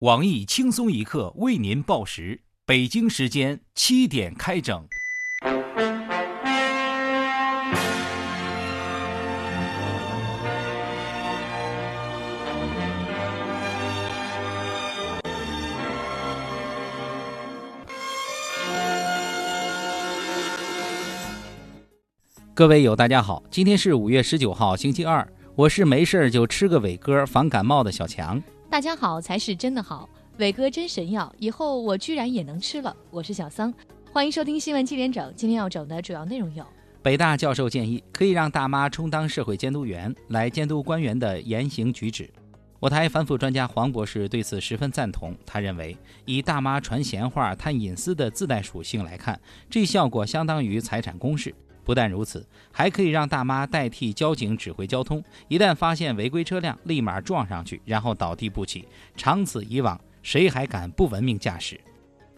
网易轻松一刻为您报时，北京时间七点开整。各位友，大家好，今天是五月十九号，星期二，我是没事就吃个伟哥防感冒的小强。大家好才是真的好，伟哥真神药，以后我居然也能吃了。我是小桑，欢迎收听新闻七点整。今天要整的主要内容有：北大教授建议可以让大妈充当社会监督员，来监督官员的言行举止。我台反腐专家黄博士对此十分赞同，他认为以大妈传闲话、探隐私的自带属性来看，这效果相当于财产公示。不但如此，还可以让大妈代替交警指挥交通，一旦发现违规车辆，立马撞上去，然后倒地不起。长此以往，谁还敢不文明驾驶？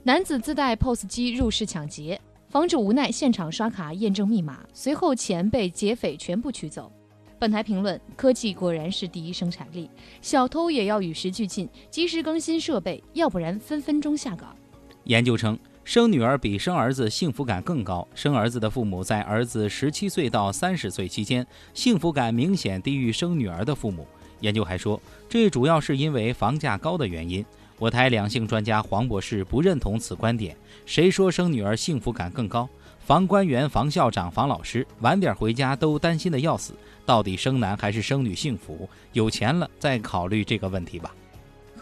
男子自带 POS 机入室抢劫，房主无奈现场刷卡验证密码，随后钱被劫匪全部取走。本台评论：科技果然是第一生产力，小偷也要与时俱进，及时更新设备，要不然分分钟下岗。研究称。生女儿比生儿子幸福感更高。生儿子的父母在儿子十七岁到三十岁期间，幸福感明显低于生女儿的父母。研究还说，这主要是因为房价高的原因。我台两性专家黄博士不认同此观点。谁说生女儿幸福感更高？房官员、房校长、房老师，晚点回家都担心的要死。到底生男还是生女幸福？有钱了再考虑这个问题吧。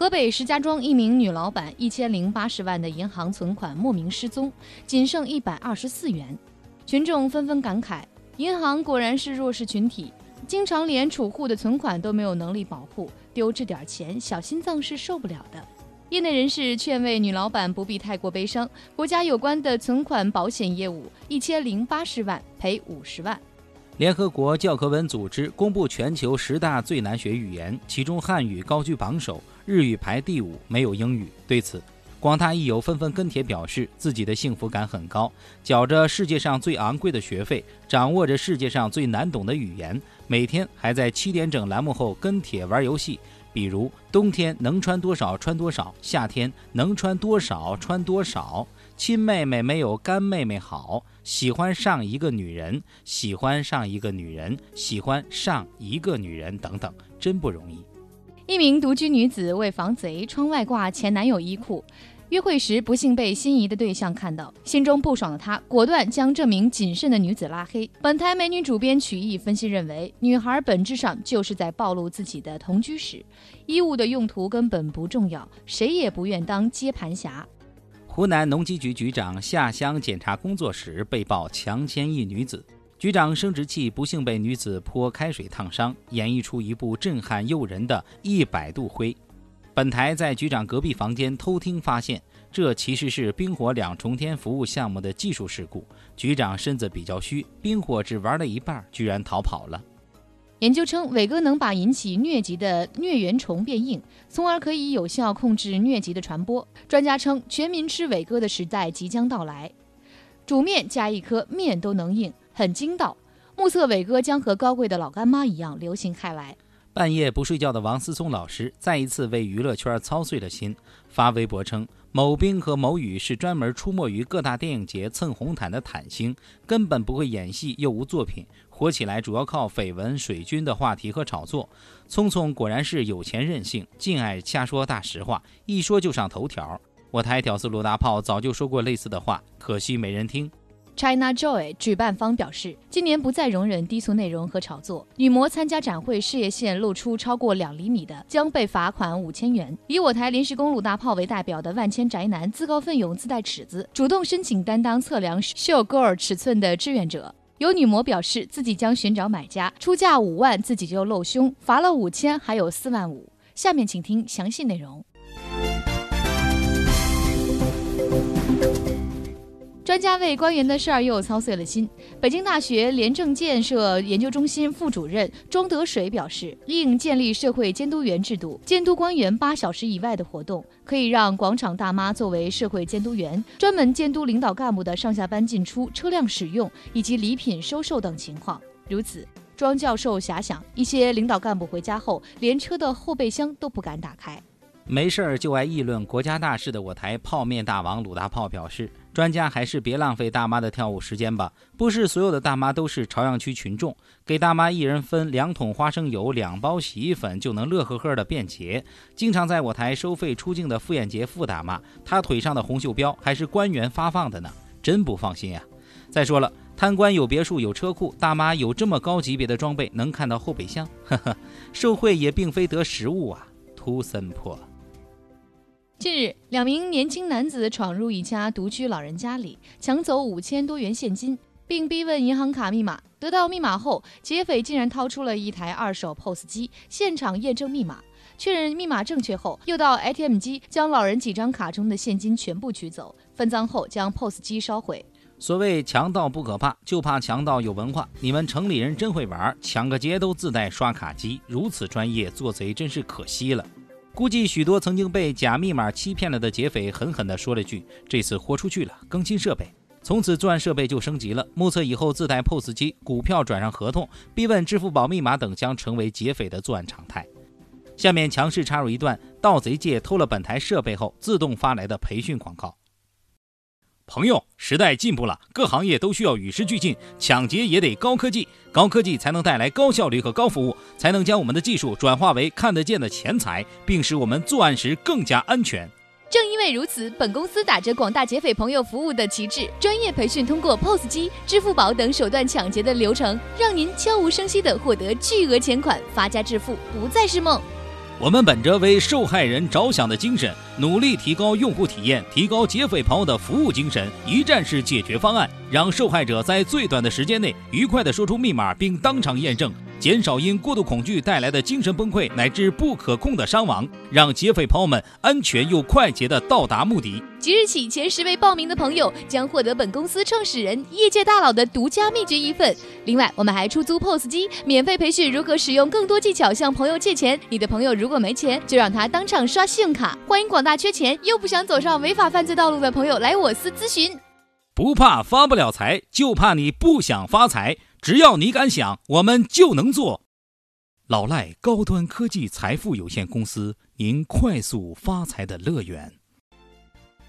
河北石家庄一名女老板一千零八十万的银行存款莫名失踪，仅剩一百二十四元，群众纷纷感慨：银行果然是弱势群体，经常连储户的存款都没有能力保护，丢这点钱，小心脏是受不了的。业内人士劝慰女老板不必太过悲伤，国家有关的存款保险业务一千零八十万赔五十万。联合国教科文组织公布全球十大最难学语言，其中汉语高居榜首，日语排第五，没有英语。对此，广大益友纷纷跟帖表示，自己的幸福感很高，缴着世界上最昂贵的学费，掌握着世界上最难懂的语言，每天还在七点整栏目后跟帖玩游戏，比如冬天能穿多少穿多少，夏天能穿多少穿多少。亲妹妹没有干妹妹好，喜欢上一个女人，喜欢上一个女人，喜欢上一个女人等等，真不容易。一名独居女子为防贼，窗外挂前男友衣裤，约会时不幸被心仪的对象看到，心中不爽的她果断将这名谨慎的女子拉黑。本台美女主编曲艺分析认为，女孩本质上就是在暴露自己的同居史，衣物的用途根本不重要，谁也不愿当接盘侠。湖南农机局局长下乡检查工作时被曝强奸一女子，局长生殖器不幸被女子泼开水烫伤，演绎出一部震撼诱人的一百度灰。本台在局长隔壁房间偷听发现，这其实是冰火两重天服务项目的技术事故。局长身子比较虚，冰火只玩了一半，居然逃跑了。研究称，伟哥能把引起疟疾的疟原虫变硬，从而可以有效控制疟疾的传播。专家称，全民吃伟哥的时代即将到来。煮面加一颗面都能硬，很筋道。目测伟哥将和高贵的老干妈一样流行开来。半夜不睡觉的王思聪老师再一次为娱乐圈操碎了心，发微博称，某冰和某雨是专门出没于各大电影节蹭红毯的毯星，根本不会演戏，又无作品。火起来主要靠绯闻、水军的话题和炒作。聪聪果然是有钱任性，尽爱瞎说大实话，一说就上头条。我台屌丝鲁大炮早就说过类似的话，可惜没人听。China Joy 举办方表示，今年不再容忍低俗内容和炒作。女模参加展会，事业线露出超过两厘米的，将被罚款五千元。以我台临时公路大炮为代表的万千宅男，自告奋勇自带尺子，主动申请担当测量 Show girl 尺寸的志愿者。有女模表示自己将寻找买家，出价五万自己就露胸，罚了五千，还有四万五。下面请听详细内容。专家为官员的事儿又操碎了心。北京大学廉政建设研究中心副主任庄德水表示，应建立社会监督员制度，监督官员八小时以外的活动，可以让广场大妈作为社会监督员，专门监督领导干部的上下班进出、车辆使用以及礼品收受等情况。如此，庄教授遐想，一些领导干部回家后，连车的后备箱都不敢打开。没事儿就爱议论国家大事的我台泡面大王鲁大炮表示，专家还是别浪费大妈的跳舞时间吧。不是所有的大妈都是朝阳区群众，给大妈一人分两桶花生油、两包洗衣粉就能乐呵呵的便捷。经常在我台收费出镜的傅艳杰傅大妈，她腿上的红袖标还是官员发放的呢，真不放心呀。再说了，贪官有别墅有车库，大妈有这么高级别的装备，能看到后备箱，呵呵，受贿也并非得实物啊，图森破。近日，两名年轻男子闯入一家独居老人家里，抢走五千多元现金，并逼问银行卡密码。得到密码后，劫匪竟然掏出了一台二手 POS 机，现场验证密码，确认密码正确后，又到 ATM 机将老人几张卡中的现金全部取走，分赃后将 POS 机烧毁。所谓强盗不可怕，就怕强盗有文化。你们城里人真会玩，抢个劫都自带刷卡机，如此专业，做贼真是可惜了。估计许多曾经被假密码欺骗了的劫匪狠狠地说了句：“这次豁出去了，更新设备。”从此作案设备就升级了，目测以后自带 POS 机、股票转让合同、逼问支付宝密码等将成为劫匪的作案常态。下面强势插入一段盗贼界偷了本台设备后自动发来的培训广告。朋友，时代进步了，各行业都需要与时俱进，抢劫也得高科技，高科技才能带来高效率和高服务，才能将我们的技术转化为看得见的钱财，并使我们作案时更加安全。正因为如此，本公司打着广大劫匪朋友服务的旗帜，专业培训通过 POS 机、支付宝等手段抢劫的流程，让您悄无声息地获得巨额钱款，发家致富不再是梦。我们本着为受害人着想的精神，努力提高用户体验，提高劫匪朋友的服务精神，一站式解决方案，让受害者在最短的时间内愉快地说出密码，并当场验证。减少因过度恐惧带来的精神崩溃乃至不可控的伤亡，让劫匪朋友们安全又快捷地到达目的。即日起，前十位报名的朋友将获得本公司创始人、业界大佬的独家秘诀一份。另外，我们还出租 POS 机，免费培训如何使用更多技巧向朋友借钱。你的朋友如果没钱，就让他当场刷信用卡。欢迎广大缺钱又不想走上违法犯罪道路的朋友来我司咨询。不怕发不了财，就怕你不想发财。只要你敢想，我们就能做。老赖高端科技财富有限公司，您快速发财的乐园。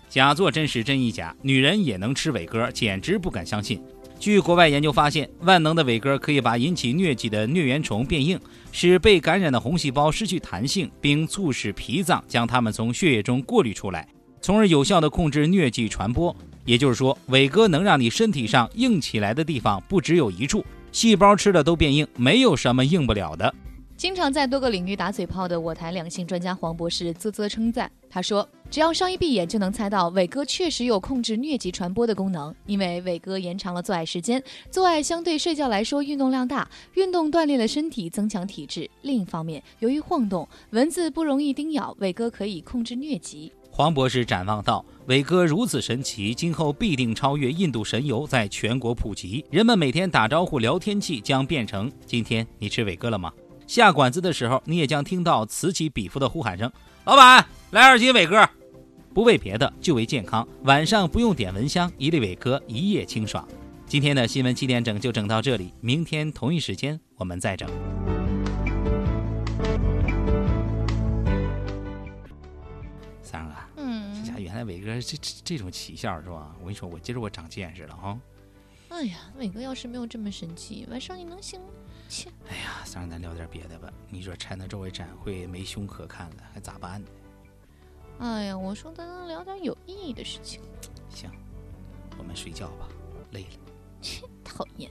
假作真时真亦假，女人也能吃伟哥，简直不敢相信。据国外研究发现，万能的伟哥可以把引起疟疾的疟原虫变硬，使被感染的红细胞失去弹性，并促使脾脏将它们从血液中过滤出来，从而有效地控制疟疾传播。也就是说，伟哥能让你身体上硬起来的地方不只有一处，细胞吃了都变硬，没有什么硬不了的。经常在多个领域打嘴炮的我台两性专家黄博士啧啧称赞，他说：“只要稍一闭眼就能猜到，伟哥确实有控制疟疾传播的功能，因为伟哥延长了做爱时间，做爱相对睡觉来说运动量大，运动锻炼了身体，增强体质。另一方面，由于晃动，蚊子不容易叮咬，伟哥可以控制疟疾。”黄博士展望道：“伟哥如此神奇，今后必定超越印度神油，在全国普及。人们每天打招呼聊天气将变成：今天你吃伟哥了吗？下馆子的时候，你也将听到此起彼伏的呼喊声：老板，来二斤伟哥！不为别的，就为健康。晚上不用点蚊香，一粒伟哥，一夜清爽。今天的新闻七点整就整到这里，明天同一时间我们再整。”伟哥这这这种奇效是吧？我跟你说，我今儿我长见识了哈！哎呀，伟哥要是没有这么神奇，晚上你能行？切！哎呀，三儿，咱聊点别的吧。你说拆那周围展会没胸可看了，还咋办呢？哎呀，我说咱能聊点有意义的事情。行，我们睡觉吧，累了。切，讨厌。